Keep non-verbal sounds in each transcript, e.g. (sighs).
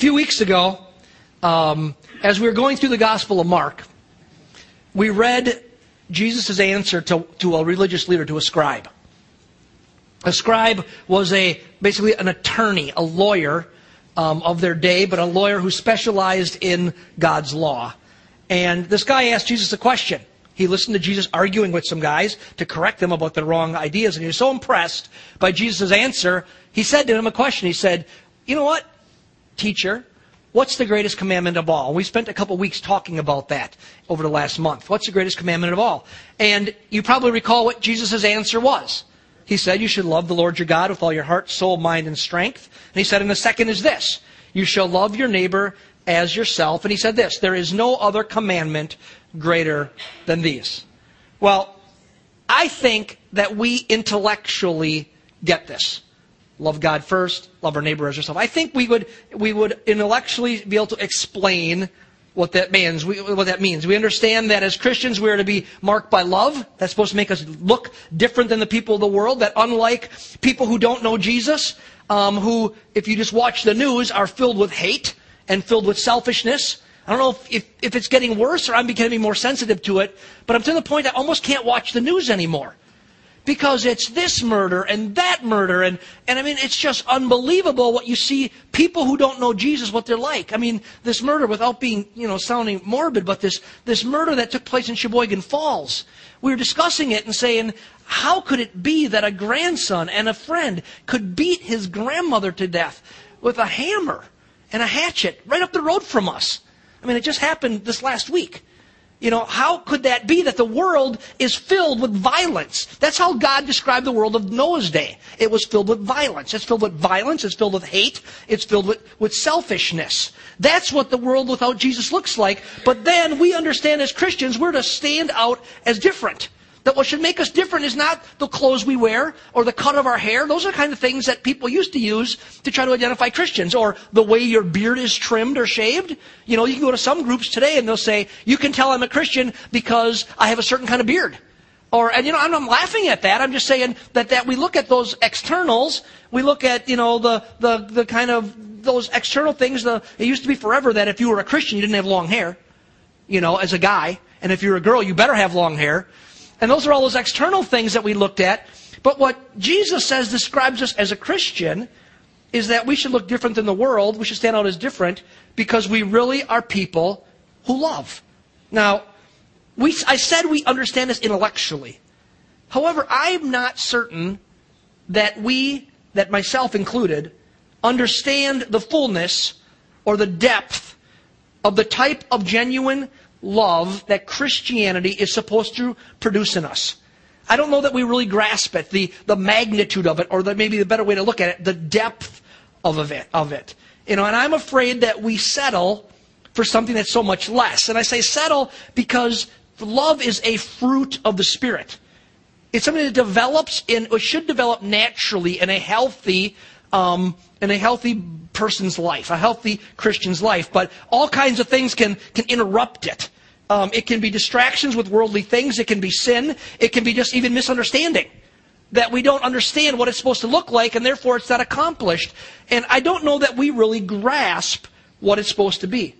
few weeks ago, um, as we were going through the Gospel of Mark, we read Jesus' answer to, to a religious leader, to a scribe. A scribe was a basically an attorney, a lawyer um, of their day, but a lawyer who specialized in God's law. And this guy asked Jesus a question. He listened to Jesus arguing with some guys to correct them about their wrong ideas, and he was so impressed by Jesus' answer, he said to him a question. He said, You know what? Teacher, what's the greatest commandment of all? We spent a couple weeks talking about that over the last month. What's the greatest commandment of all? And you probably recall what Jesus' answer was. He said, You should love the Lord your God with all your heart, soul, mind, and strength. And he said, And the second is this You shall love your neighbor as yourself. And he said this There is no other commandment greater than these. Well, I think that we intellectually get this love God first, love our neighbor as yourself. I think we would we would intellectually be able to explain what that means. We, what that means. We understand that as Christians we are to be marked by love. That's supposed to make us look different than the people of the world. That unlike people who don't know Jesus, um, who if you just watch the news are filled with hate and filled with selfishness. I don't know if, if, if it's getting worse or I'm becoming more sensitive to it, but I'm to the point I almost can't watch the news anymore because it's this murder and that murder and, and I mean it's just unbelievable what you see people who don't know Jesus what they're like. I mean this murder without being, you know, sounding morbid, but this this murder that took place in Sheboygan Falls. We were discussing it and saying, how could it be that a grandson and a friend could beat his grandmother to death with a hammer and a hatchet right up the road from us? I mean, it just happened this last week. You know, how could that be that the world is filled with violence? That's how God described the world of Noah's day. It was filled with violence. It's filled with violence. It's filled with hate. It's filled with, with selfishness. That's what the world without Jesus looks like. But then we understand as Christians, we're to stand out as different. That what should make us different is not the clothes we wear or the cut of our hair. Those are the kind of things that people used to use to try to identify Christians or the way your beard is trimmed or shaved. You know, you can go to some groups today and they'll say, you can tell I'm a Christian because I have a certain kind of beard. Or, and you know, I'm, I'm laughing at that. I'm just saying that, that we look at those externals. We look at, you know, the, the, the kind of, those external things. The, it used to be forever that if you were a Christian, you didn't have long hair. You know, as a guy. And if you're a girl, you better have long hair. And those are all those external things that we looked at. But what Jesus says describes us as a Christian is that we should look different than the world. We should stand out as different because we really are people who love. Now, we, I said we understand this intellectually. However, I'm not certain that we, that myself included, understand the fullness or the depth of the type of genuine love that Christianity is supposed to produce in us. I don't know that we really grasp it, the, the magnitude of it, or the, maybe the better way to look at it, the depth of it, of it. You know, and I'm afraid that we settle for something that's so much less. And I say settle because love is a fruit of the Spirit. It's something that develops in, or should develop naturally in a healthy, um, in a healthy person's life, a healthy Christian's life. But all kinds of things can, can interrupt it. Um, it can be distractions with worldly things. It can be sin. It can be just even misunderstanding. That we don't understand what it's supposed to look like and therefore it's not accomplished. And I don't know that we really grasp what it's supposed to be.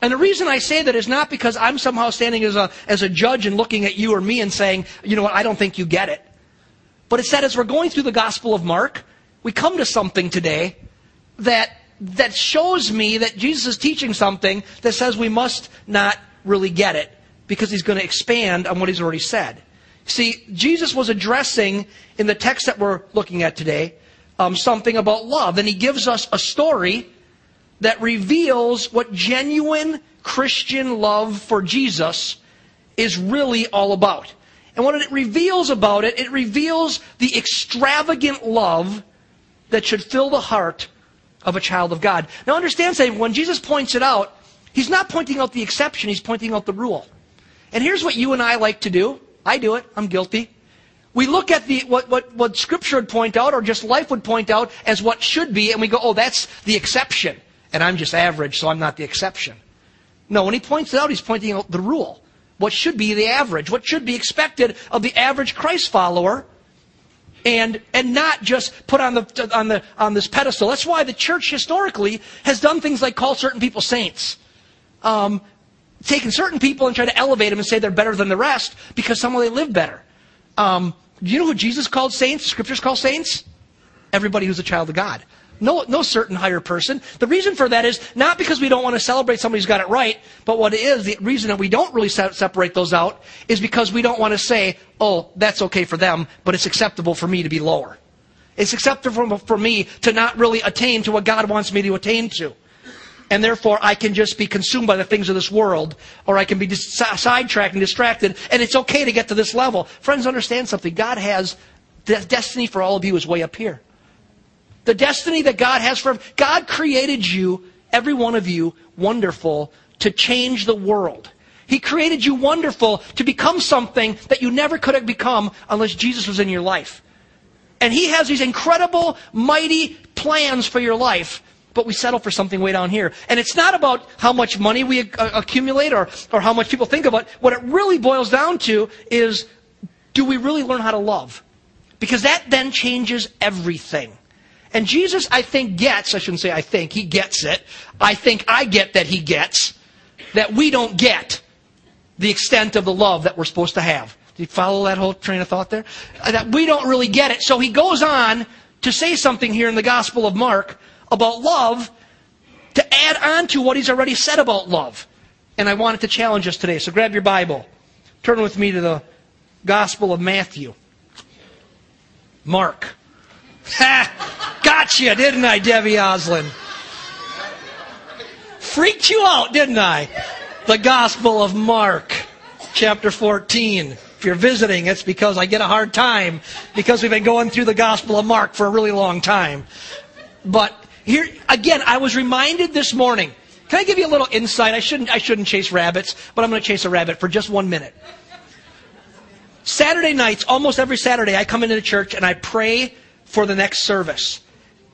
And the reason I say that is not because I'm somehow standing as a, as a judge and looking at you or me and saying, you know what, I don't think you get it. But it's that as we're going through the Gospel of Mark, we come to something today that, that shows me that Jesus is teaching something that says we must not really get it because he's going to expand on what he's already said. See, Jesus was addressing in the text that we're looking at today um, something about love, and he gives us a story that reveals what genuine Christian love for Jesus is really all about. And what it reveals about it, it reveals the extravagant love that should fill the heart of a child of God. Now understand, say, when Jesus points it out, he's not pointing out the exception, he's pointing out the rule. And here's what you and I like to do. I do it, I'm guilty. We look at the, what, what, what scripture would point out, or just life would point out as what should be, and we go, oh, that's the exception. And I'm just average, so I'm not the exception. No, when he points it out, he's pointing out the rule. What should be the average, what should be expected of the average Christ follower and, and not just put on, the, on, the, on this pedestal. That's why the church historically has done things like call certain people saints. Um, taken certain people and try to elevate them and say they're better than the rest because somehow they live better. Um, do you know who Jesus called saints? Scriptures call saints? Everybody who's a child of God. No, no certain higher person. The reason for that is not because we don't want to celebrate somebody who's got it right, but what it is, the reason that we don't really separate those out is because we don't want to say, oh, that's okay for them, but it's acceptable for me to be lower. It's acceptable for me to not really attain to what God wants me to attain to. And therefore, I can just be consumed by the things of this world, or I can be sidetracked and distracted, and it's okay to get to this level. Friends, understand something. God has, the destiny for all of you is way up here. The destiny that God has for. God created you, every one of you, wonderful to change the world. He created you wonderful to become something that you never could have become unless Jesus was in your life. And He has these incredible, mighty plans for your life, but we settle for something way down here. And it's not about how much money we uh, accumulate or, or how much people think about. What it really boils down to is do we really learn how to love? Because that then changes everything. And Jesus, I think, gets, I shouldn't say I think, he gets it. I think I get that he gets that we don't get the extent of the love that we're supposed to have. Do you follow that whole train of thought there? Uh, that we don't really get it. So he goes on to say something here in the Gospel of Mark about love to add on to what he's already said about love. And I wanted to challenge us today. So grab your Bible. Turn with me to the Gospel of Matthew. Mark. (laughs) Ha! Gotcha, didn't I, Debbie Oslin? Freaked you out, didn't I? The Gospel of Mark, chapter 14. If you're visiting, it's because I get a hard time because we've been going through the Gospel of Mark for a really long time. But here, again, I was reminded this morning. Can I give you a little insight? I shouldn't, I shouldn't chase rabbits, but I'm going to chase a rabbit for just one minute. Saturday nights, almost every Saturday, I come into church and I pray for the next service.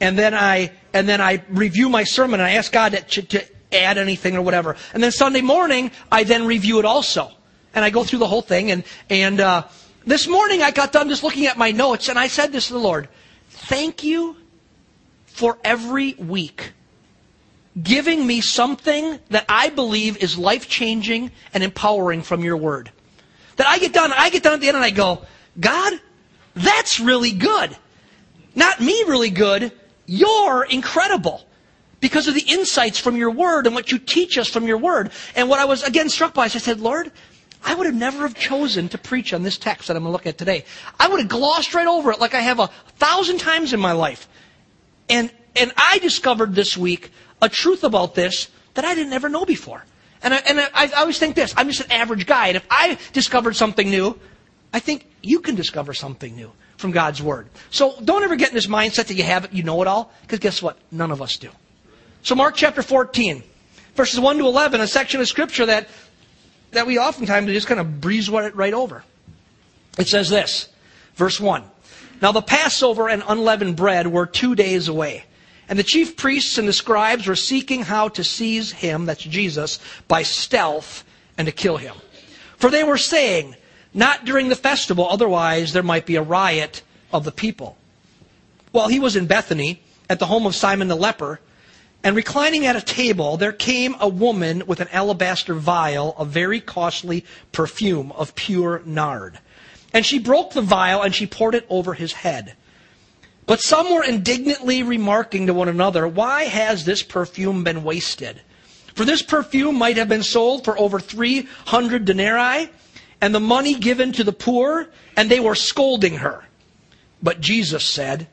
And then I, and then I review my sermon and I ask God to, to add anything or whatever. And then Sunday morning, I then review it also. And I go through the whole thing. And, and uh, this morning, I got done just looking at my notes and I said this to the Lord Thank you for every week giving me something that I believe is life changing and empowering from your word. That I get done, I get done at the end and I go, God, that's really good. Not me really good, you're incredible because of the insights from your word and what you teach us from your word. And what I was again struck by is I said, Lord, I would have never have chosen to preach on this text that I'm going to look at today. I would have glossed right over it like I have a thousand times in my life. And, and I discovered this week a truth about this that I didn't ever know before. And I, and I, I always think this, I'm just an average guy. And if I discovered something new, I think you can discover something new from God's Word. So don't ever get in this mindset that you have it, you know it all, because guess what? None of us do. So Mark chapter 14, verses 1 to 11, a section of Scripture that, that we oftentimes just kind of breeze right over. It says this, verse 1. Now the Passover and unleavened bread were two days away. And the chief priests and the scribes were seeking how to seize him, that's Jesus, by stealth and to kill him. For they were saying, not during the festival, otherwise there might be a riot of the people. While he was in Bethany, at the home of Simon the leper, and reclining at a table, there came a woman with an alabaster vial of very costly perfume of pure nard. And she broke the vial and she poured it over his head. But some were indignantly remarking to one another, Why has this perfume been wasted? For this perfume might have been sold for over 300 denarii and the money given to the poor, and they were scolding her. But Jesus said,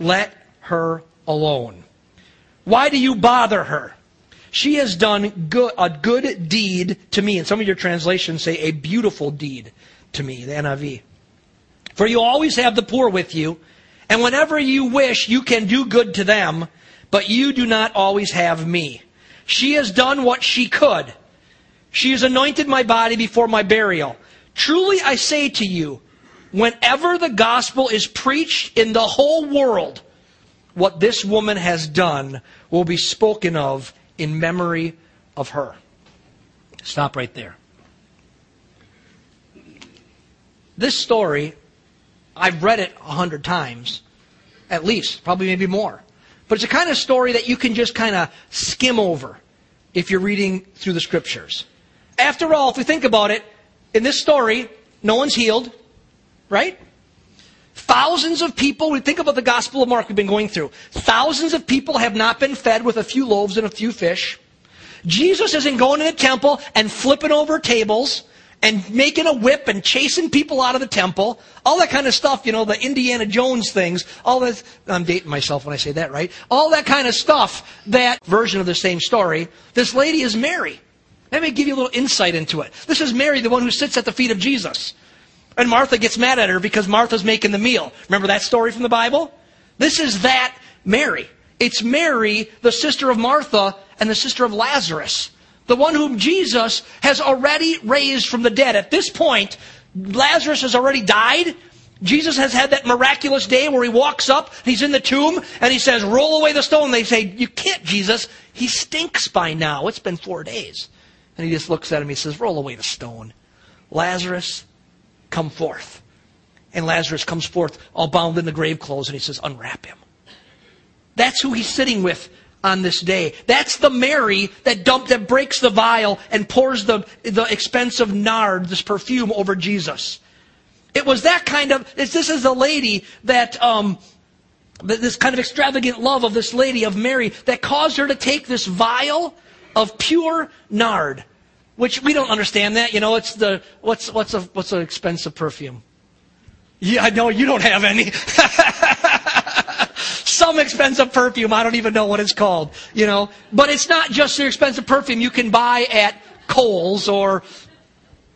Let her alone. Why do you bother her? She has done good, a good deed to me. And some of your translations say a beautiful deed to me, the NIV. For you always have the poor with you, and whenever you wish, you can do good to them, but you do not always have me. She has done what she could. She has anointed my body before my burial. Truly I say to you, whenever the gospel is preached in the whole world, what this woman has done will be spoken of in memory of her. Stop right there. This story I've read it a hundred times, at least, probably maybe more. But it's a kind of story that you can just kind of skim over if you're reading through the scriptures. After all, if we think about it, in this story, no one's healed, right? Thousands of people, we think about the Gospel of Mark we've been going through. Thousands of people have not been fed with a few loaves and a few fish. Jesus isn't going to the temple and flipping over tables and making a whip and chasing people out of the temple, all that kind of stuff, you know, the Indiana Jones things, all that, I'm dating myself when I say that, right? All that kind of stuff, that version of the same story, this lady is Mary. Let me give you a little insight into it. This is Mary, the one who sits at the feet of Jesus. And Martha gets mad at her because Martha's making the meal. Remember that story from the Bible? This is that Mary. It's Mary, the sister of Martha and the sister of Lazarus the one whom Jesus has already raised from the dead. At this point, Lazarus has already died. Jesus has had that miraculous day where he walks up, he's in the tomb, and he says, Roll away the stone. They say, You can't, Jesus. He stinks by now. It's been four days. And he just looks at him, he says, Roll away the stone. Lazarus, come forth. And Lazarus comes forth all bound in the grave clothes, and he says, Unwrap him. That's who he's sitting with on this day. That's the Mary that dump, that breaks the vial and pours the, the expensive nard, this perfume, over Jesus. It was that kind of, this is a lady that, um, this kind of extravagant love of this lady, of Mary, that caused her to take this vial of pure nard, which we don't understand that. You know, it's the, what's, what's a, what's an expensive perfume? Yeah, I know you don't have any. (laughs) some expensive perfume. I don't even know what it's called, you know. But it's not just the expensive perfume you can buy at Kohl's or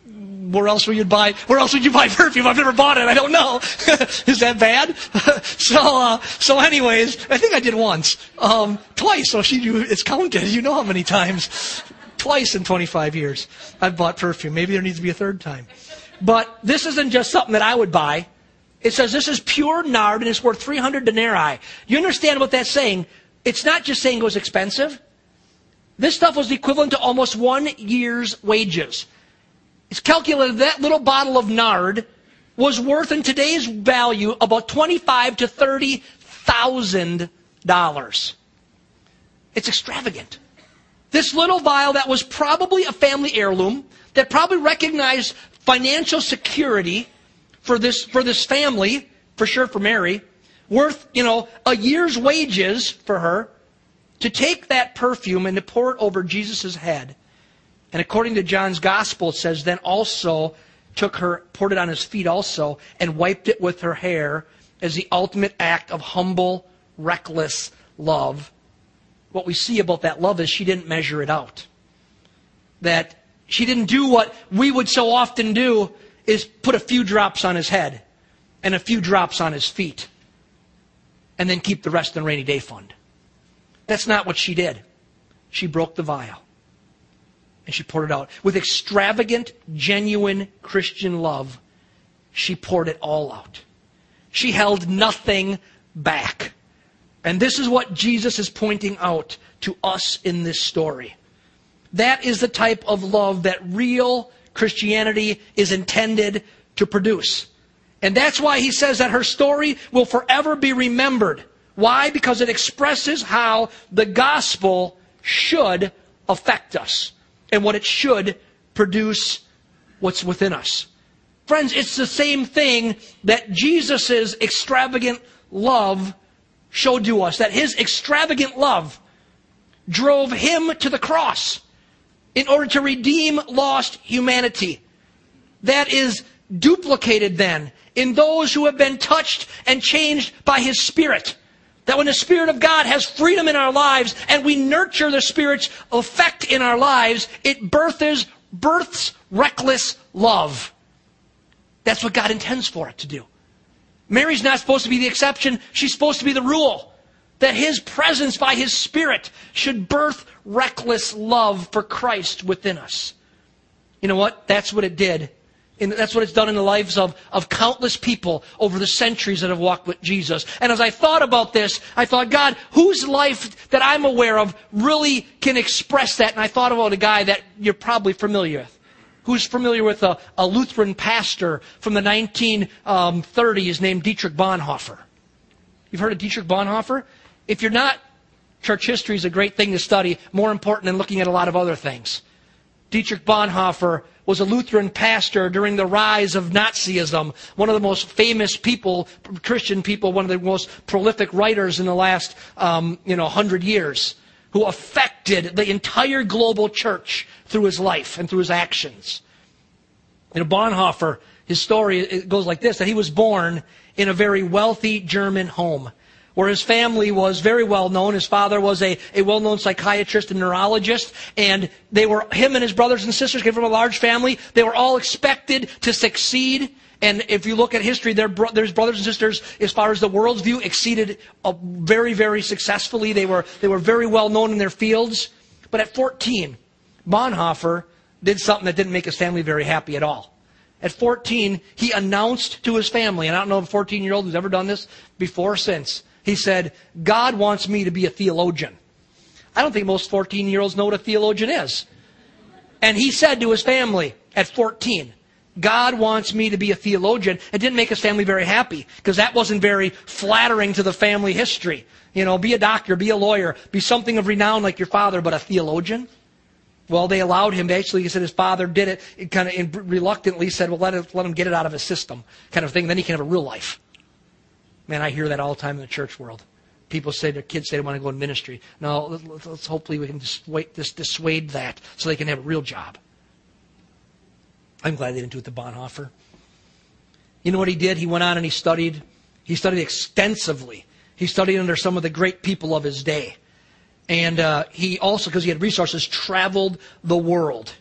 where else would you buy? Where else would you buy (laughs) perfume? I've never bought it. I don't know. (laughs) Is that bad? so, uh, so, anyways, I think I did once, um, twice. So she, it's counted. You know how many times? Twice in 25 years, I've bought perfume. Maybe there needs to be a third time. But this isn't just something that I would buy. It says this is pure nard and it's worth 300 denarii. You understand what that's saying? It's not just saying it was expensive. This stuff was equivalent to almost one year's wages. It's calculated that little bottle of nard was worth in today's value about twenty-five to thirty thousand dollars. It's extravagant. This little vial that was probably a family heirloom that probably recognized financial security for this, for this family, for sure for Mary, worth, you know, a year's wages for her to take that perfume and to pour it over Jesus' head. And according to John's gospel, it says, then also took her, poured it on his feet also, and wiped it with her hair as the ultimate act of humble, reckless love. What we see about that love is she didn't measure it out. That she didn't do what we would so often do is put a few drops on his head and a few drops on his feet and then keep the rest in the rainy day fund. That's not what she did. She broke the vial and she poured it out. With extravagant, genuine Christian love, she poured it all out. She held nothing back. And this is what Jesus is pointing out to us in this story. That is the type of love that real Christianity is intended to produce. And that's why he says that her story will forever be remembered. Why? Because it expresses how the gospel should affect us and what it should produce what's within us. Friends, it's the same thing that Jesus' extravagant love showed to us, that his extravagant love drove him to the cross in order to redeem lost humanity. That is duplicated then in those who have been touched and changed by His Spirit. That when the Spirit of God has freedom in our lives and we nurture the Spirit's effect in our lives, it births, births reckless love. That's what God intends for it to do. Mary's not supposed to be the exception, she's supposed to be the rule that his presence by his Spirit should birth reckless love for Christ within us. You know what? That's what it did. And that's what it's done in the lives of, of countless people over the centuries that have walked with Jesus. And as I thought about this, I thought, God, whose life that I'm aware of really can express that? And I thought about a guy that you're probably familiar with. Who's familiar with a, a Lutheran pastor from the 1930s named Dietrich Bonhoeffer? You've heard of Dietrich Bonhoeffer? If you're not, church history is a great thing to study, more important than looking at a lot of other things. Dietrich Bonhoeffer was a Lutheran pastor during the rise of Nazism, one of the most famous people, Christian people, one of the most prolific writers in the last, um, you know, hundred years, who affected the entire global church through his life and through his actions. You know, Bonhoeffer, his story goes like this: that he was born in a very wealthy German home where his family was very well known. His father was a, a well known psychiatrist and neurologist, and they were, him and his brothers and sisters came from a large family. They were all expected to succeed. And if you look at history, their, bro- their brothers and sisters, as far as the world's view, exceeded uh, very, very successfully. They were, they were very well known in their fields. But at 14, Bonhoeffer did something that didn't make his family very happy at all. At 14, he announced to his family, and I don't know a 14 year old who's ever done this before or since, he said, God wants me to be a theologian. I don't think most 14 year olds know what a theologian is. And he said to his family at 14, God wants me to be a theologian. It didn't make his family very happy because that wasn't very flattering to the family history. You know, be a doctor, be a lawyer, be something of renown like your father, but a theologian? Well, they allowed him. Basically, he said his father did it. it kind of reluctantly said, "Well, let, it, let him get it out of his system," kind of thing. Then he can have a real life. Man, I hear that all the time in the church world. People say their kids say they want to go in ministry. No, let's, let's hopefully we can dissuade, dissuade that so they can have a real job. I'm glad they didn't do it to Bonhoeffer. You know what he did? He went on and he studied. He studied extensively. He studied under some of the great people of his day. And uh, he also, because he had resources, traveled the world.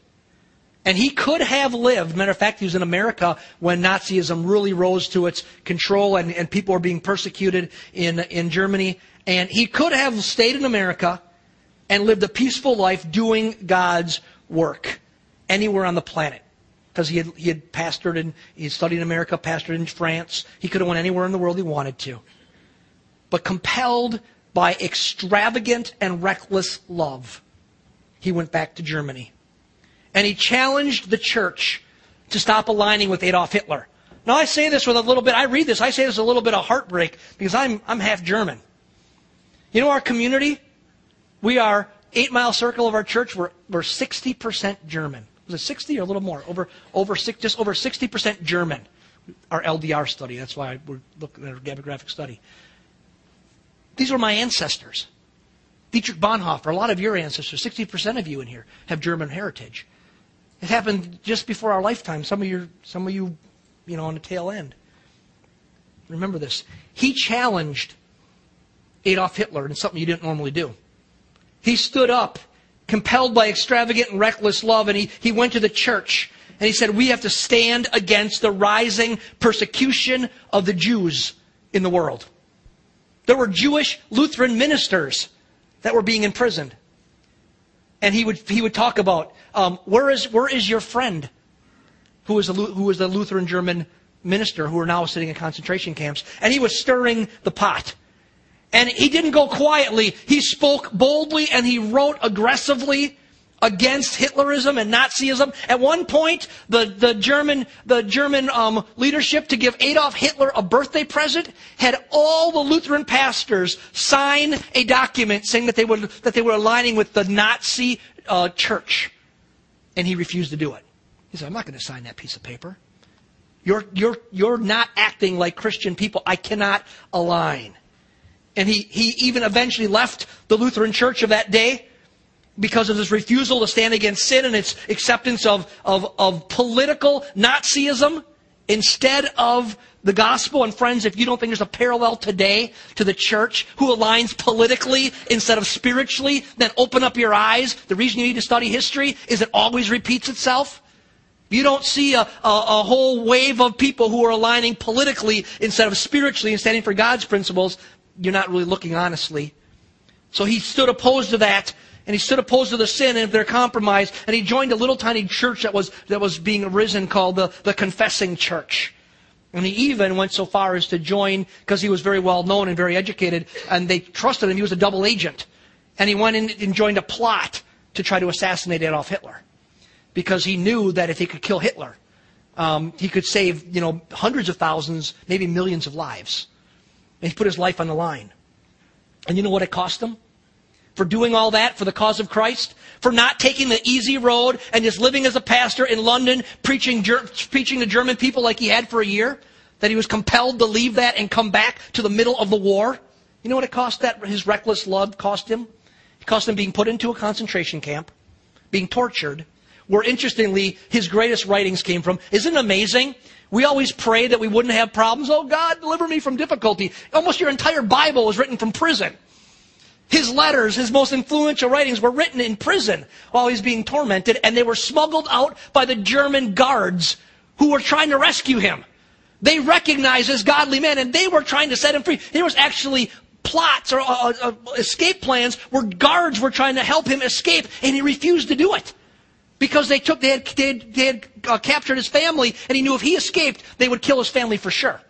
And he could have lived, matter of fact, he was in America when Nazism really rose to its control and, and people were being persecuted in, in Germany. And he could have stayed in America and lived a peaceful life doing God's work anywhere on the planet. Because he had, he had pastored and he had studied in America, pastored in France. He could have went anywhere in the world he wanted to. But compelled by extravagant and reckless love, he went back to Germany and he challenged the church to stop aligning with Adolf Hitler. Now, I say this with a little bit, I read this, I say this with a little bit of heartbreak because I'm, I'm half German. You know our community? We are, eight mile circle of our church, we're, we're 60% German. Was it 60 or a little more? Over, over six, just over 60% German. Our LDR study, that's why we're looking at our demographic study. These were my ancestors. Dietrich Bonhoeffer, a lot of your ancestors, 60% of you in here have German heritage. It happened just before our lifetime. Some of you, some of you, you know, on the tail end. Remember this. He challenged Adolf Hitler in something you didn't normally do. He stood up, compelled by extravagant and reckless love, and he, he went to the church and he said, We have to stand against the rising persecution of the Jews in the world. There were Jewish Lutheran ministers that were being imprisoned. And he would, he would talk about um, where, is, where is your friend who was, a, who was the Lutheran German minister who are now sitting in concentration camps? And he was stirring the pot. And he didn't go quietly. He spoke boldly and he wrote aggressively against Hitlerism and Nazism. At one point, the, the German, the German um, leadership, to give Adolf Hitler a birthday present, had all the Lutheran pastors sign a document saying that they were, that they were aligning with the Nazi uh, church and he refused to do it. He said, I'm not going to sign that piece of paper. You're, you're, you're not acting like Christian people. I cannot align. And he, he even eventually left the Lutheran church of that day because of his refusal to stand against sin and its acceptance of, of, of political Nazism instead of the gospel. And friends, if you don't think there's a parallel today to the church who aligns politically instead of spiritually, then open up your eyes. The reason you need to study history is it always repeats itself. You don't see a, a, a whole wave of people who are aligning politically instead of spiritually and standing for God's principles. You're not really looking honestly. So he stood opposed to that and he stood opposed to the sin and their compromise, and he joined a little tiny church that was, that was being arisen called the, the Confessing Church. And he even went so far as to join, because he was very well known and very educated, and they trusted him. He was a double agent. And he went in and joined a plot to try to assassinate Adolf Hitler. because he knew that if he could kill Hitler, um, he could save, you know, hundreds of thousands, maybe millions of lives. And he put his life on the line. And you know what it cost him? For doing all that for the cause of Christ? For not taking the easy road and just living as a pastor in London, preaching, preaching to German people like he had for a year? That he was compelled to leave that and come back to the middle of the war? You know what it cost that his reckless love cost him? It cost him being put into a concentration camp, being tortured, where interestingly his greatest writings came from. Isn't it amazing? We always pray that we wouldn't have problems. Oh God, deliver me from difficulty. Almost your entire Bible was written from prison. His letters, his most influential writings were written in prison while he's being tormented, and they were smuggled out by the German guards who were trying to rescue him. They recognized his godly men, and they were trying to set him free. There was actually plots or uh, uh, escape plans where guards were trying to help him escape, and he refused to do it because they took they had, they had, they had uh, captured his family, and he knew if he escaped, they would kill his family for sure.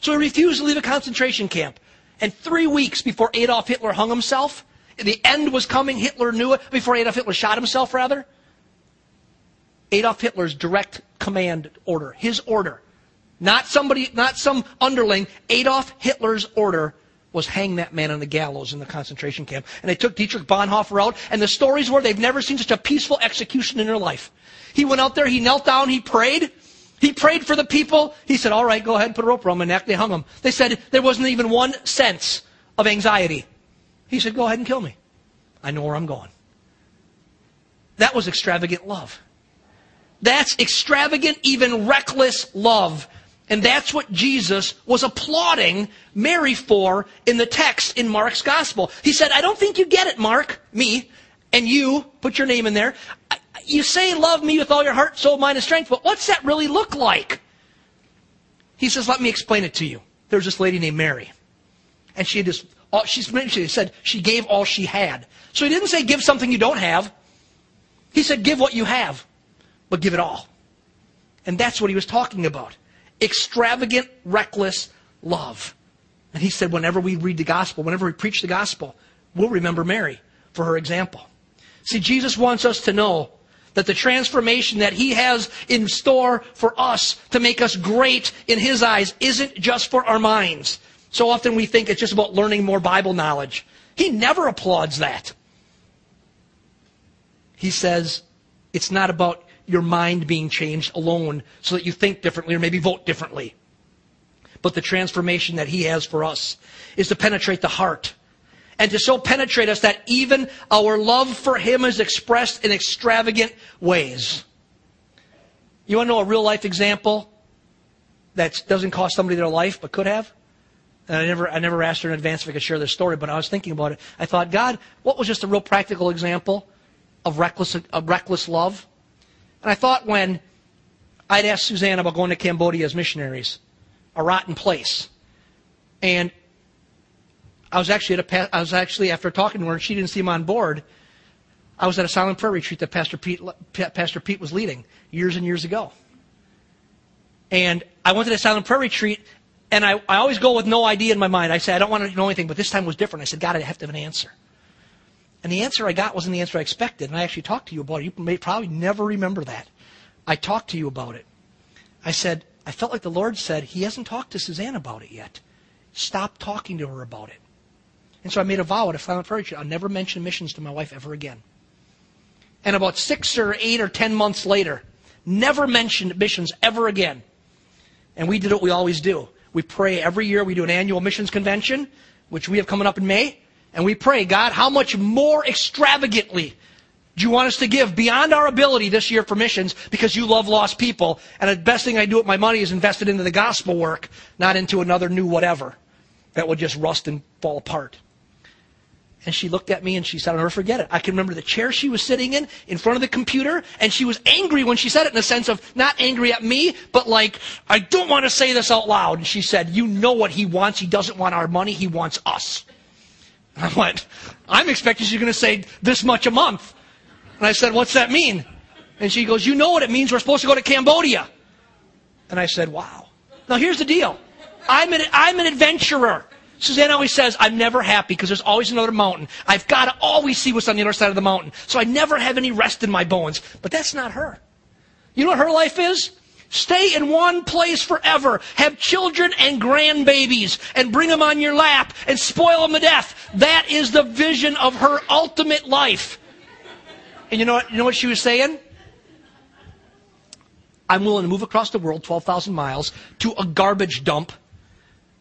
So he refused to leave a concentration camp. And three weeks before Adolf Hitler hung himself, the end was coming. Hitler knew it before Adolf Hitler shot himself. Rather, Adolf Hitler's direct command order, his order, not somebody, not some underling. Adolf Hitler's order was hang that man on the gallows in the concentration camp. And they took Dietrich Bonhoeffer out, and the stories were they've never seen such a peaceful execution in their life. He went out there, he knelt down, he prayed. He prayed for the people. He said, All right, go ahead and put a rope around my neck. They hung him. They said there wasn't even one sense of anxiety. He said, Go ahead and kill me. I know where I'm going. That was extravagant love. That's extravagant, even reckless love. And that's what Jesus was applauding Mary for in the text in Mark's gospel. He said, I don't think you get it, Mark, me, and you, put your name in there. You say love me with all your heart, soul, mind, and strength, but what's that really look like? He says, let me explain it to you. There's this lady named Mary. And she just, she's, she said she gave all she had. So he didn't say give something you don't have. He said give what you have, but give it all. And that's what he was talking about extravagant, reckless love. And he said, whenever we read the gospel, whenever we preach the gospel, we'll remember Mary for her example. See, Jesus wants us to know that the transformation that he has in store for us to make us great in his eyes isn't just for our minds. So often we think it's just about learning more Bible knowledge. He never applauds that. He says it's not about your mind being changed alone so that you think differently or maybe vote differently. But the transformation that He has for us is to penetrate the heart and to so penetrate us that even our love for Him is expressed in extravagant ways. You want to know a real life example that doesn't cost somebody their life but could have? And I never, I never asked her in advance if I could share this story, but I was thinking about it. I thought, God, what was just a real practical example of reckless, of reckless love? And I thought when I'd asked Suzanne about going to Cambodia as missionaries, a rotten place. And I was actually at a, I was actually after talking to her, and she didn't seem on board. I was at a silent prayer retreat that Pastor Pete, Pastor Pete was leading years and years ago. And I went to the silent prayer retreat, and I, I always go with no idea in my mind. I say, I don't want to know anything, but this time was different. I said, God, I have to have an answer. And the answer I got wasn't the answer I expected. And I actually talked to you about it. You may probably never remember that. I talked to you about it. I said, I felt like the Lord said, He hasn't talked to Suzanne about it yet. Stop talking to her about it. And so I made a vow at a silent prayer I'll never mention missions to my wife ever again. And about six or eight or ten months later, never mentioned missions ever again. And we did what we always do. We pray every year. We do an annual missions convention, which we have coming up in May. And we pray, God, how much more extravagantly do you want us to give beyond our ability this year for missions because you love lost people? And the best thing I do with my money is invested into the gospel work, not into another new whatever that would just rust and fall apart. And she looked at me and she said, I'll never forget it. I can remember the chair she was sitting in, in front of the computer, and she was angry when she said it in the sense of not angry at me, but like, I don't want to say this out loud. And she said, You know what he wants. He doesn't want our money, he wants us. (laughs) I went, I'm expecting she's going to say this much a month. And I said, What's that mean? And she goes, You know what it means. We're supposed to go to Cambodia. And I said, Wow. Now here's the deal I'm an, I'm an adventurer. Suzanne always says, I'm never happy because there's always another mountain. I've got to always see what's on the other side of the mountain. So I never have any rest in my bones. But that's not her. You know what her life is? Stay in one place forever. Have children and grandbabies and bring them on your lap and spoil them to death. That is the vision of her ultimate life. And you know what, you know what she was saying? I'm willing to move across the world 12,000 miles to a garbage dump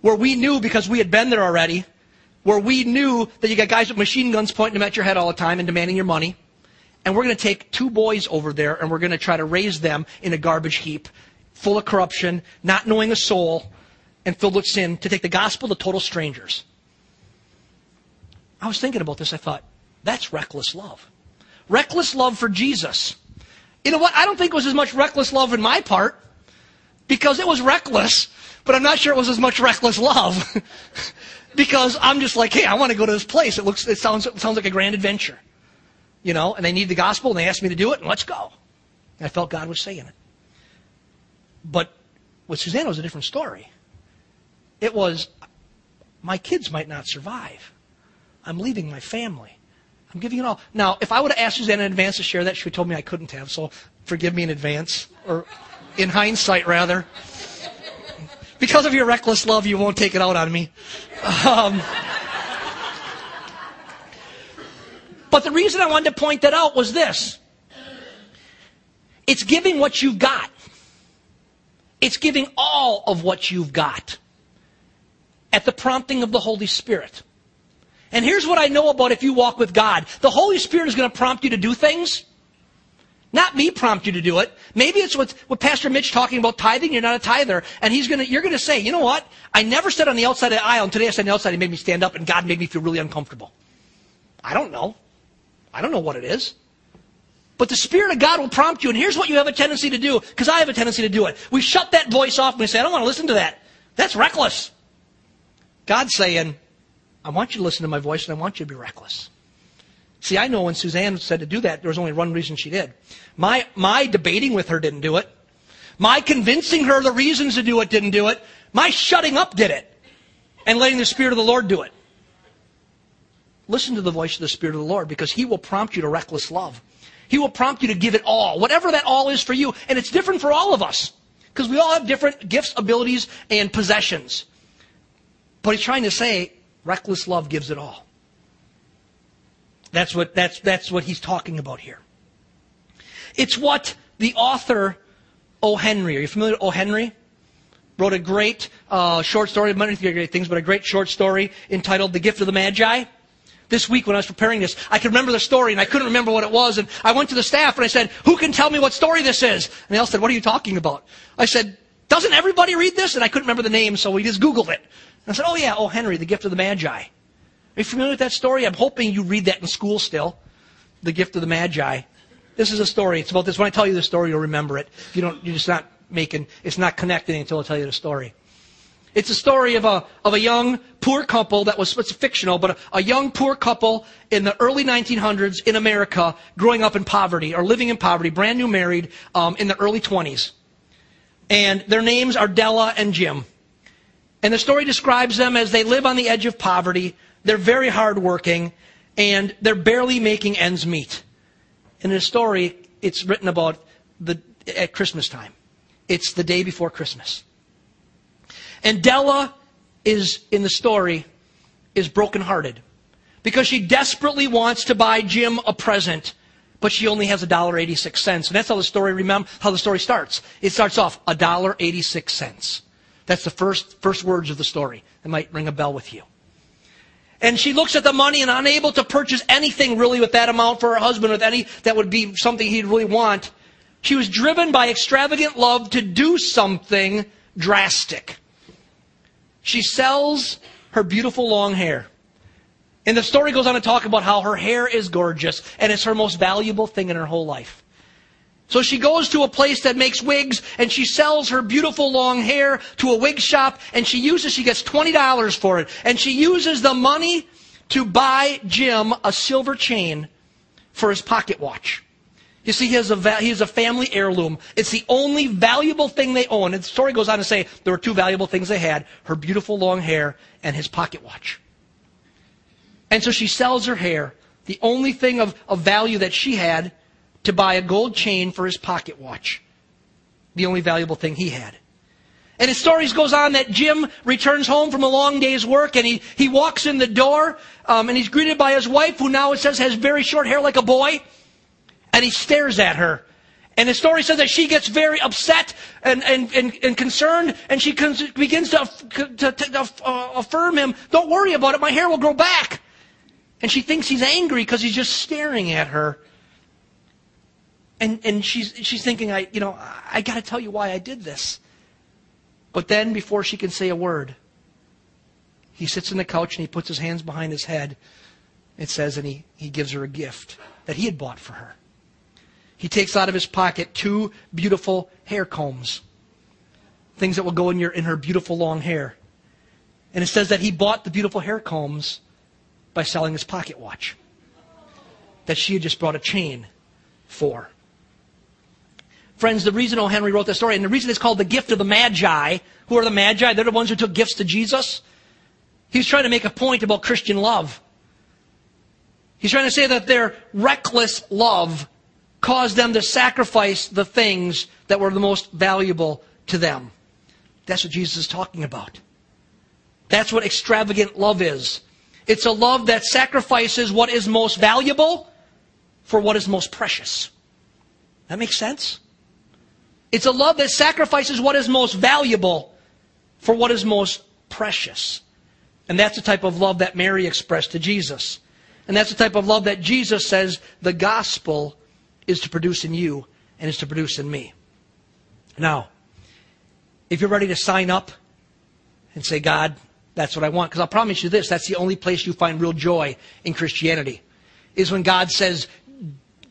where we knew because we had been there already, where we knew that you got guys with machine guns pointing them at your head all the time and demanding your money. And we're going to take two boys over there and we're going to try to raise them in a garbage heap, full of corruption, not knowing a soul, and filled with sin, to take the gospel to total strangers. I was thinking about this. I thought, that's reckless love. Reckless love for Jesus. You know what? I don't think it was as much reckless love in my part because it was reckless, but I'm not sure it was as much reckless love (laughs) because I'm just like, hey, I want to go to this place. It looks, it sounds, it sounds like a grand adventure, you know. And they need the gospel, and they asked me to do it, and let's go. And I felt God was saying it. But with Susanna, was a different story. It was, my kids might not survive. I'm leaving my family. I'm giving it all. Now, if I would have asked Suzanne in advance to share that, she would have told me I couldn't have. So forgive me in advance, or in hindsight, rather. Because of your reckless love, you won't take it out on me. Um, but the reason I wanted to point that out was this it's giving what you've got, it's giving all of what you've got at the prompting of the Holy Spirit. And here's what I know about if you walk with God. The Holy Spirit is going to prompt you to do things. Not me prompt you to do it. Maybe it's what, what Pastor Mitch talking about tithing. You're not a tither. And he's gonna, you're gonna say, you know what? I never said on the outside of the aisle, and today I said on the outside, he made me stand up, and God made me feel really uncomfortable. I don't know. I don't know what it is. But the Spirit of God will prompt you, and here's what you have a tendency to do, because I have a tendency to do it. We shut that voice off and we say, I don't want to listen to that. That's reckless. God's saying, I want you to listen to my voice and I want you to be reckless. See, I know when Suzanne said to do that, there was only one reason she did. My, my debating with her didn't do it. My convincing her the reasons to do it didn't do it. My shutting up did it. And letting the Spirit of the Lord do it. Listen to the voice of the Spirit of the Lord because He will prompt you to reckless love. He will prompt you to give it all, whatever that all is for you. And it's different for all of us because we all have different gifts, abilities, and possessions. But He's trying to say, Reckless love gives it all. That's what, that's, that's what he's talking about here. It's what the author O. Henry, are you familiar with O. Henry? Wrote a great uh, short story, many great things, but a great short story entitled The Gift of the Magi. This week when I was preparing this, I could remember the story and I couldn't remember what it was. And I went to the staff and I said, Who can tell me what story this is? And they all said, What are you talking about? I said, Doesn't everybody read this? And I couldn't remember the name, so we just Googled it. And I said, oh yeah, oh Henry, the gift of the Magi. Are you familiar with that story? I'm hoping you read that in school still. The gift of the Magi. This is a story. It's about this. When I tell you the story, you'll remember it. If You don't, you're just not making, it's not connecting until I tell you the story. It's a story of a, of a young poor couple that was, it's fictional, but a, a young poor couple in the early 1900s in America growing up in poverty or living in poverty, brand new married, um, in the early 20s. And their names are Della and Jim. And the story describes them as they live on the edge of poverty. They're very hardworking and they're barely making ends meet. In the story, it's written about the, at Christmas time. It's the day before Christmas. And Della is, in the story, is brokenhearted because she desperately wants to buy Jim a present, but she only has $1.86. And that's how the story, remember, how the story starts. It starts off $1.86. That's the first, first words of the story. It might ring a bell with you. And she looks at the money and unable to purchase anything really with that amount for her husband, with any that would be something he'd really want. She was driven by extravagant love to do something drastic. She sells her beautiful long hair. And the story goes on to talk about how her hair is gorgeous and it's her most valuable thing in her whole life. So she goes to a place that makes wigs and she sells her beautiful long hair to a wig shop and she uses, she gets $20 for it. And she uses the money to buy Jim a silver chain for his pocket watch. You see, he has, a he has a family heirloom. It's the only valuable thing they own. And the story goes on to say there were two valuable things they had her beautiful long hair and his pocket watch. And so she sells her hair, the only thing of, of value that she had, to buy a gold chain for his pocket watch. The only valuable thing he had. And his story goes on that Jim returns home from a long day's work and he, he walks in the door um, and he's greeted by his wife, who now it says has very short hair like a boy and he stares at her. And the story says that she gets very upset and, and, and, and concerned, and she cons- begins to, to, to uh, affirm him, Don't worry about it, my hair will grow back. And she thinks he's angry because he's just staring at her. And, and she's, she's thinking, I, you know, I got to tell you why I did this. But then, before she can say a word, he sits in the couch and he puts his hands behind his head. It says, and he, he gives her a gift that he had bought for her he takes out of his pocket two beautiful hair combs, things that will go in, your, in her beautiful long hair. And it says that he bought the beautiful hair combs by selling his pocket watch that she had just brought a chain for. Friends, the reason O. Henry wrote this story, and the reason it's called the gift of the Magi, who are the Magi? They're the ones who took gifts to Jesus. He's trying to make a point about Christian love. He's trying to say that their reckless love caused them to sacrifice the things that were the most valuable to them. That's what Jesus is talking about. That's what extravagant love is. It's a love that sacrifices what is most valuable for what is most precious. That makes sense? It's a love that sacrifices what is most valuable for what is most precious. And that's the type of love that Mary expressed to Jesus. And that's the type of love that Jesus says the gospel is to produce in you and is to produce in me. Now, if you're ready to sign up and say, God, that's what I want, because I'll promise you this, that's the only place you find real joy in Christianity, is when God says,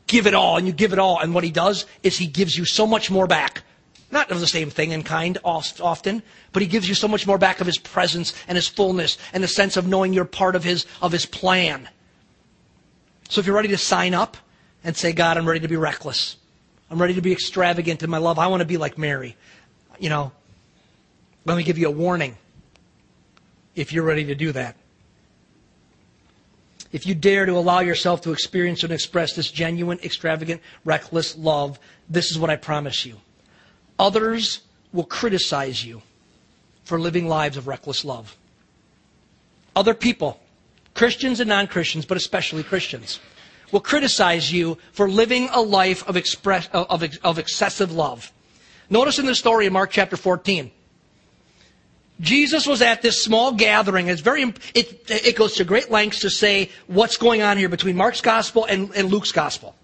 give it all, and you give it all, and what He does is He gives you so much more back. Not of the same thing in kind often, but He gives you so much more back of His presence and His fullness and the sense of knowing you're part of His, of His plan. So if you're ready to sign up, and say, God, I'm ready to be reckless. I'm ready to be extravagant in my love. I want to be like Mary. You know, let me give you a warning if you're ready to do that. If you dare to allow yourself to experience and express this genuine, extravagant, reckless love, this is what I promise you. Others will criticize you for living lives of reckless love. Other people, Christians and non Christians, but especially Christians will criticize you for living a life of, express, of, of excessive love. Notice in the story in Mark chapter 14. Jesus was at this small gathering. It's very, it, it goes to great lengths to say what's going on here between Mark's gospel and, and Luke's gospel.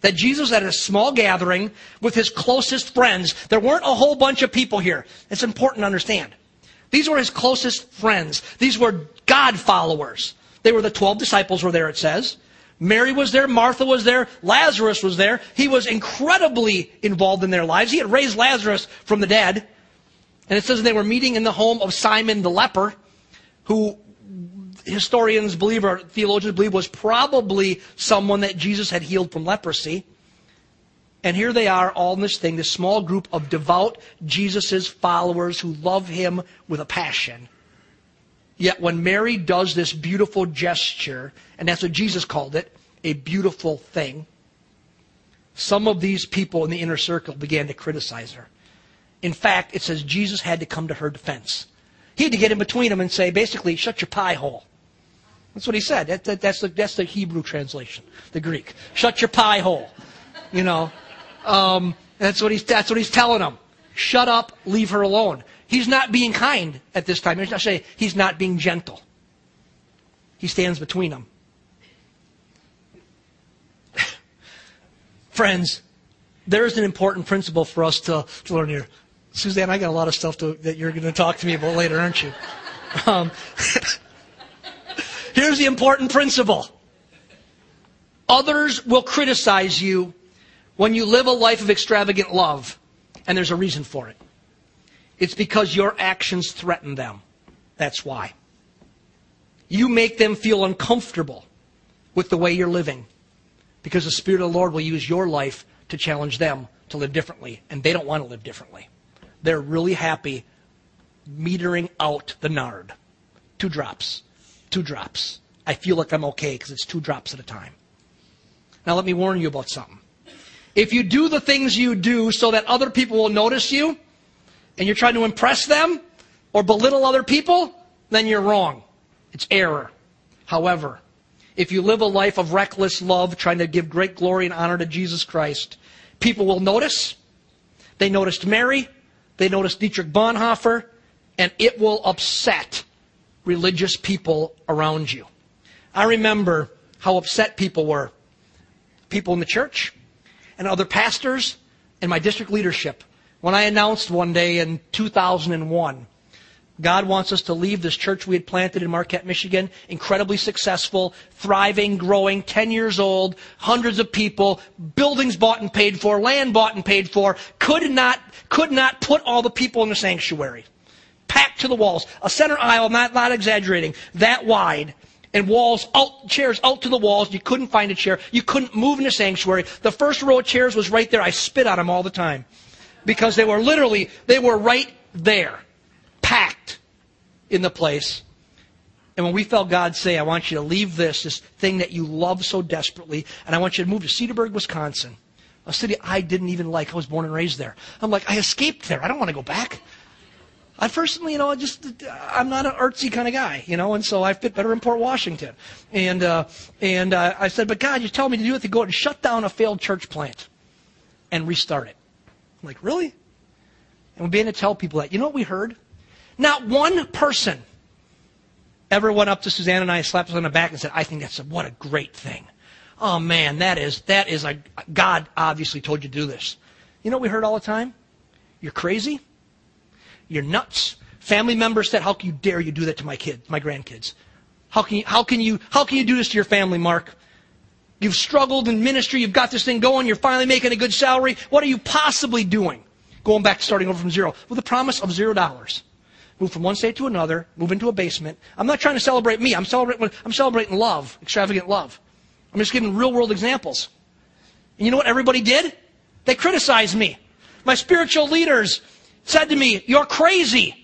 That Jesus had a small gathering with his closest friends. There weren't a whole bunch of people here. It's important to understand. These were his closest friends. These were God followers. They were the 12 disciples were there, it says. Mary was there, Martha was there, Lazarus was there. He was incredibly involved in their lives. He had raised Lazarus from the dead. And it says they were meeting in the home of Simon the leper, who historians believe or theologians believe was probably someone that Jesus had healed from leprosy. And here they are, all in this thing, this small group of devout Jesus' followers who love him with a passion. Yet when Mary does this beautiful gesture, and that's what Jesus called it, a beautiful thing, some of these people in the inner circle began to criticize her. In fact, it says Jesus had to come to her defense. He had to get in between them and say, basically, shut your pie hole. That's what he said. That, that, that's, the, that's the Hebrew translation, the Greek. Shut your pie hole. You know, um, that's, what he's, that's what he's telling them. Shut up, leave her alone. He's not being kind at this time. He's not saying he's not being gentle. He stands between them. (sighs) Friends, there's an important principle for us to, to learn here. Suzanne, I got a lot of stuff to, that you're going to talk to me about later, aren't you? (laughs) Um, (laughs) here's the important principle. Others will criticize you when you live a life of extravagant love, and there's a reason for it. It's because your actions threaten them. That's why. You make them feel uncomfortable with the way you're living Because the Spirit of the Lord will use your life to challenge them to live differently, and they don't want to live differently. They're really happy metering out the nard. Two drops. Two drops. I feel like I'm okay because it's two drops at a time. Now, let me warn you about something. If you do the things you do so that other people will notice you, and you're trying to impress them or belittle other people, then you're wrong. It's error. However, if you live a life of reckless love, trying to give great glory and honor to Jesus Christ, people will notice. They noticed Mary, they noticed Dietrich Bonhoeffer, and it will upset religious people around you. I remember how upset people were. People in the church and other pastors and my district leadership when I announced one day in 2001 God wants us to leave this church we had planted in Marquette, Michigan, incredibly successful, thriving, growing, 10 years old, hundreds of people, buildings bought and paid for, land bought and paid for, could not, could not put all the people in the sanctuary. Packed to the walls. A center aisle, not, not exaggerating, that wide. And walls out, chairs out to the walls. You couldn't find a chair. You couldn't move in the sanctuary. The first row of chairs was right there. I spit on them all the time. Because they were literally, they were right there packed in the place. And when we felt God say, I want you to leave this, this thing that you love so desperately, and I want you to move to Cedarburg, Wisconsin, a city I didn't even like. I was born and raised there. I'm like, I escaped there. I don't want to go back. I personally, you know, I just I'm not an artsy kind of guy, you know, and so I fit better in Port Washington. And uh, and uh, I said, but God, you tell me to do it to go and shut down a failed church plant and restart it. I'm like, really? And we began to tell people that. You know what we heard? Not one person ever went up to Suzanne and I, slapped us on the back, and said, "I think that's a, what a great thing." Oh man, that is that is a God obviously told you to do this. You know what we heard all the time? You're crazy. You're nuts. Family members said, "How can you dare you do that to my kids, my grandkids? How can you how can you how can you do this to your family, Mark? You've struggled in ministry. You've got this thing going. You're finally making a good salary. What are you possibly doing? Going back, starting over from zero with a promise of zero dollars move from one state to another, move into a basement. I'm not trying to celebrate me. I'm celebrating, I'm celebrating love, extravagant love. I'm just giving real world examples. And you know what everybody did? They criticized me. My spiritual leaders said to me, you're crazy.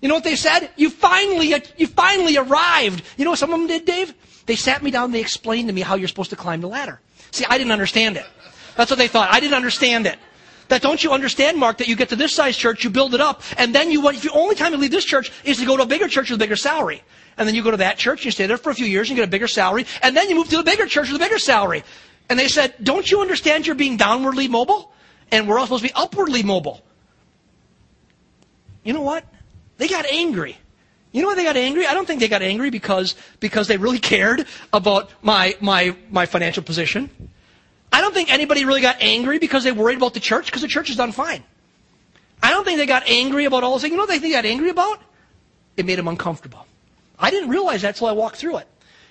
You know what they said? You finally, you finally arrived. You know what some of them did, Dave? They sat me down, they explained to me how you're supposed to climb the ladder. See, I didn't understand it. That's what they thought. I didn't understand it. That don't you understand, Mark, that you get to this size church, you build it up, and then you, if the only time you leave this church is to go to a bigger church with a bigger salary. And then you go to that church, you stay there for a few years, and you get a bigger salary, and then you move to the bigger church with a bigger salary. And they said, don't you understand you're being downwardly mobile? And we're all supposed to be upwardly mobile. You know what? They got angry. You know why they got angry? I don't think they got angry because, because they really cared about my, my, my financial position. I don't think anybody really got angry because they worried about the church because the church has done fine. I don't think they got angry about all this. You know what they got angry about? It made them uncomfortable. I didn't realize that until I walked through it.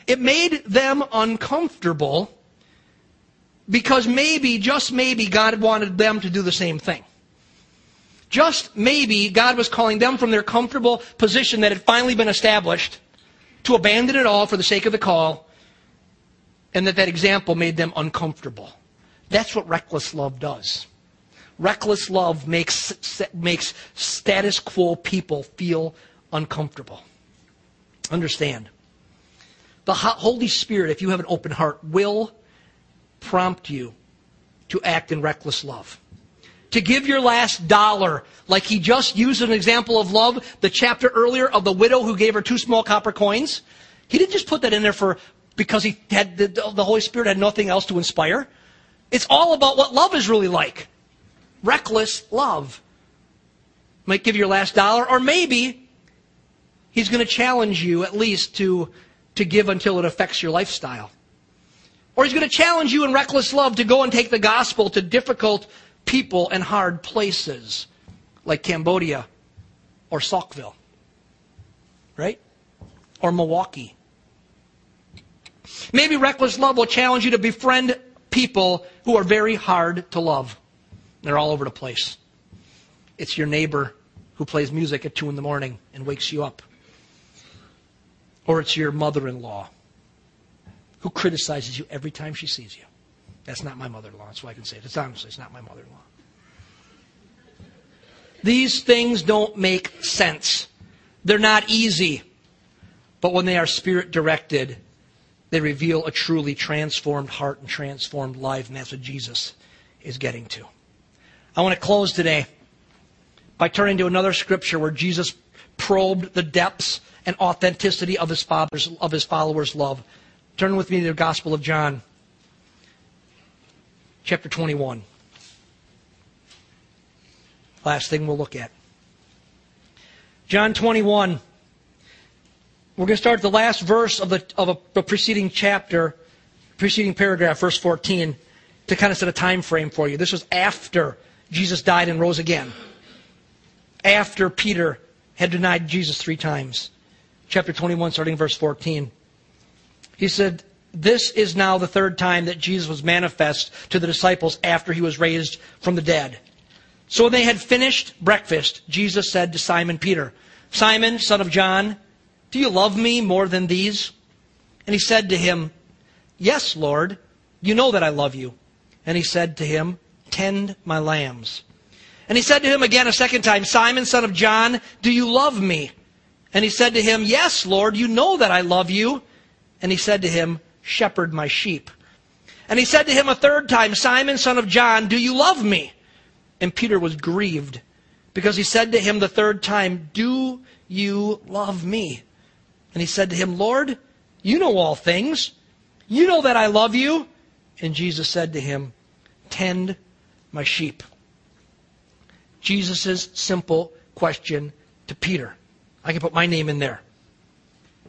It made them uncomfortable because maybe, just maybe, God wanted them to do the same thing. Just maybe God was calling them from their comfortable position that had finally been established to abandon it all for the sake of the call and that that example made them uncomfortable. That's what reckless love does. Reckless love makes, makes status quo people feel uncomfortable. Understand. The Holy Spirit, if you have an open heart, will prompt you to act in reckless love. To give your last dollar, like he just used an example of love, the chapter earlier of the widow who gave her two small copper coins. He didn't just put that in there for, because he had the, the Holy Spirit had nothing else to inspire. It's all about what love is really like. Reckless love. Might give your last dollar, or maybe he's going to challenge you at least to, to give until it affects your lifestyle. Or he's going to challenge you in reckless love to go and take the gospel to difficult people and hard places like Cambodia or Saukville. Right? Or Milwaukee Maybe reckless love will challenge you to befriend people who are very hard to love. They're all over the place. It's your neighbor who plays music at 2 in the morning and wakes you up. Or it's your mother in law who criticizes you every time she sees you. That's not my mother in law, so I can say it. It's honestly, it's not my mother in law. These things don't make sense. They're not easy. But when they are spirit directed, they reveal a truly transformed heart and transformed life, and that's what Jesus is getting to. I want to close today by turning to another scripture where Jesus probed the depths and authenticity of his father's of his followers' love. Turn with me to the Gospel of John, chapter 21. Last thing we'll look at. John 21. We're going to start the last verse of the of a, the preceding chapter, preceding paragraph, verse 14, to kind of set a time frame for you. This was after Jesus died and rose again. After Peter had denied Jesus three times. Chapter 21, starting verse 14. He said, This is now the third time that Jesus was manifest to the disciples after he was raised from the dead. So when they had finished breakfast, Jesus said to Simon Peter, Simon, son of John, do you love me more than these? And he said to him, Yes, Lord, you know that I love you. And he said to him, Tend my lambs. And he said to him again a second time, Simon, son of John, do you love me? And he said to him, Yes, Lord, you know that I love you. And he said to him, Shepherd my sheep. And he said to him a third time, Simon, son of John, do you love me? And Peter was grieved because he said to him the third time, Do you love me? And he said to him, Lord, you know all things. You know that I love you. And Jesus said to him, Tend my sheep. Jesus' simple question to Peter. I can put my name in there.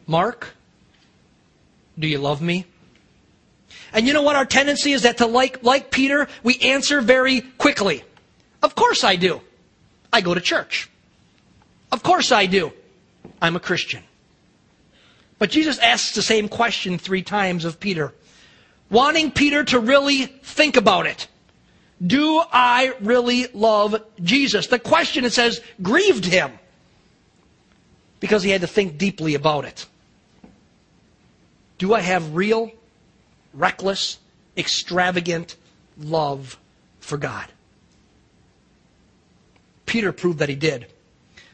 Mark, do you love me? And you know what our tendency is that to like like Peter, we answer very quickly. Of course I do. I go to church. Of course I do. I'm a Christian. But Jesus asks the same question three times of Peter, wanting Peter to really think about it. Do I really love Jesus? The question, it says, grieved him because he had to think deeply about it. Do I have real, reckless, extravagant love for God? Peter proved that he did.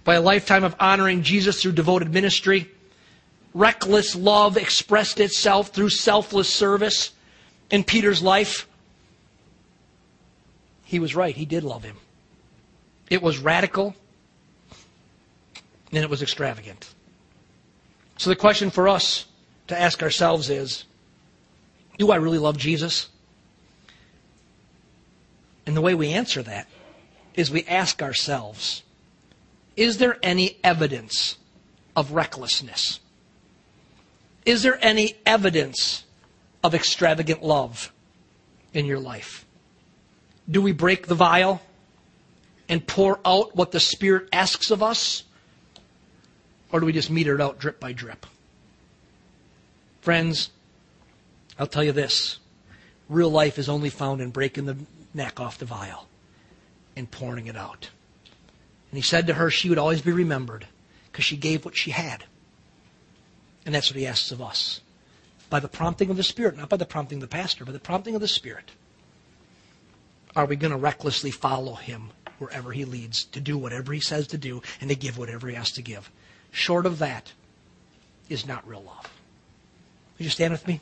By a lifetime of honoring Jesus through devoted ministry, reckless love expressed itself through selfless service in Peter's life. He was right. He did love him. It was radical and it was extravagant. So the question for us to ask ourselves is Do I really love Jesus? And the way we answer that is we ask ourselves, is there any evidence of recklessness? Is there any evidence of extravagant love in your life? Do we break the vial and pour out what the Spirit asks of us? Or do we just meter it out drip by drip? Friends, I'll tell you this real life is only found in breaking the neck off the vial and pouring it out. And he said to her she would always be remembered because she gave what she had. And that's what he asks of us. By the prompting of the Spirit, not by the prompting of the pastor, by the prompting of the Spirit. Are we going to recklessly follow him wherever he leads, to do whatever he says to do, and to give whatever he has to give? Short of that is not real love. Would you stand with me?